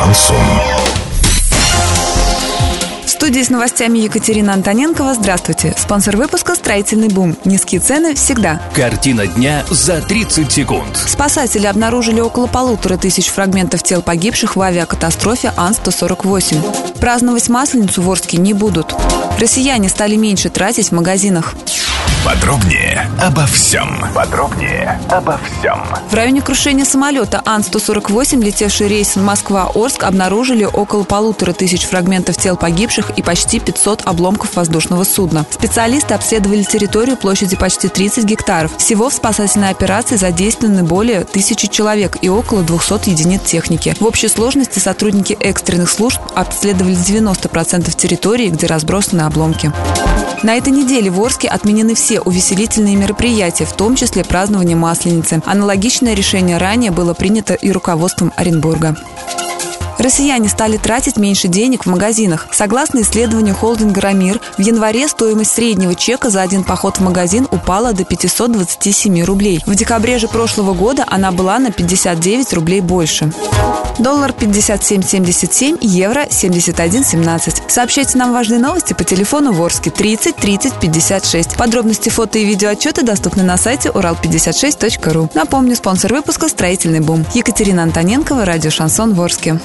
Шансон. В студии с новостями Екатерина Антоненкова. Здравствуйте. Спонсор выпуска «Строительный бум». Низкие цены всегда. Картина дня за 30 секунд. Спасатели обнаружили около полутора тысяч фрагментов тел погибших в авиакатастрофе Ан-148. Праздновать Масленицу в Орске не будут. Россияне стали меньше тратить в магазинах. Подробнее обо всем. Подробнее обо всем. В районе крушения самолета Ан-148, летевший рейс Москва-Орск, обнаружили около полутора тысяч фрагментов тел погибших и почти 500 обломков воздушного судна. Специалисты обследовали территорию площади почти 30 гектаров. Всего в спасательной операции задействованы более тысячи человек и около 200 единиц техники. В общей сложности сотрудники экстренных служб обследовали 90% территории, где разбросаны обломки. На этой неделе в Орске отменены все увеселительные мероприятия, в том числе празднование Масленицы. Аналогичное решение ранее было принято и руководством Оренбурга. Россияне стали тратить меньше денег в магазинах. Согласно исследованию холдинга «Рамир», в январе стоимость среднего чека за один поход в магазин упала до 527 рублей. В декабре же прошлого года она была на 59 рублей больше. Доллар 57.77, евро 71.17. Сообщайте нам важные новости по телефону Ворске 30 30 56. Подробности фото и видеоотчеты доступны на сайте урал56.ру. Напомню, спонсор выпуска «Строительный бум». Екатерина Антоненкова, радио «Шансон Ворске».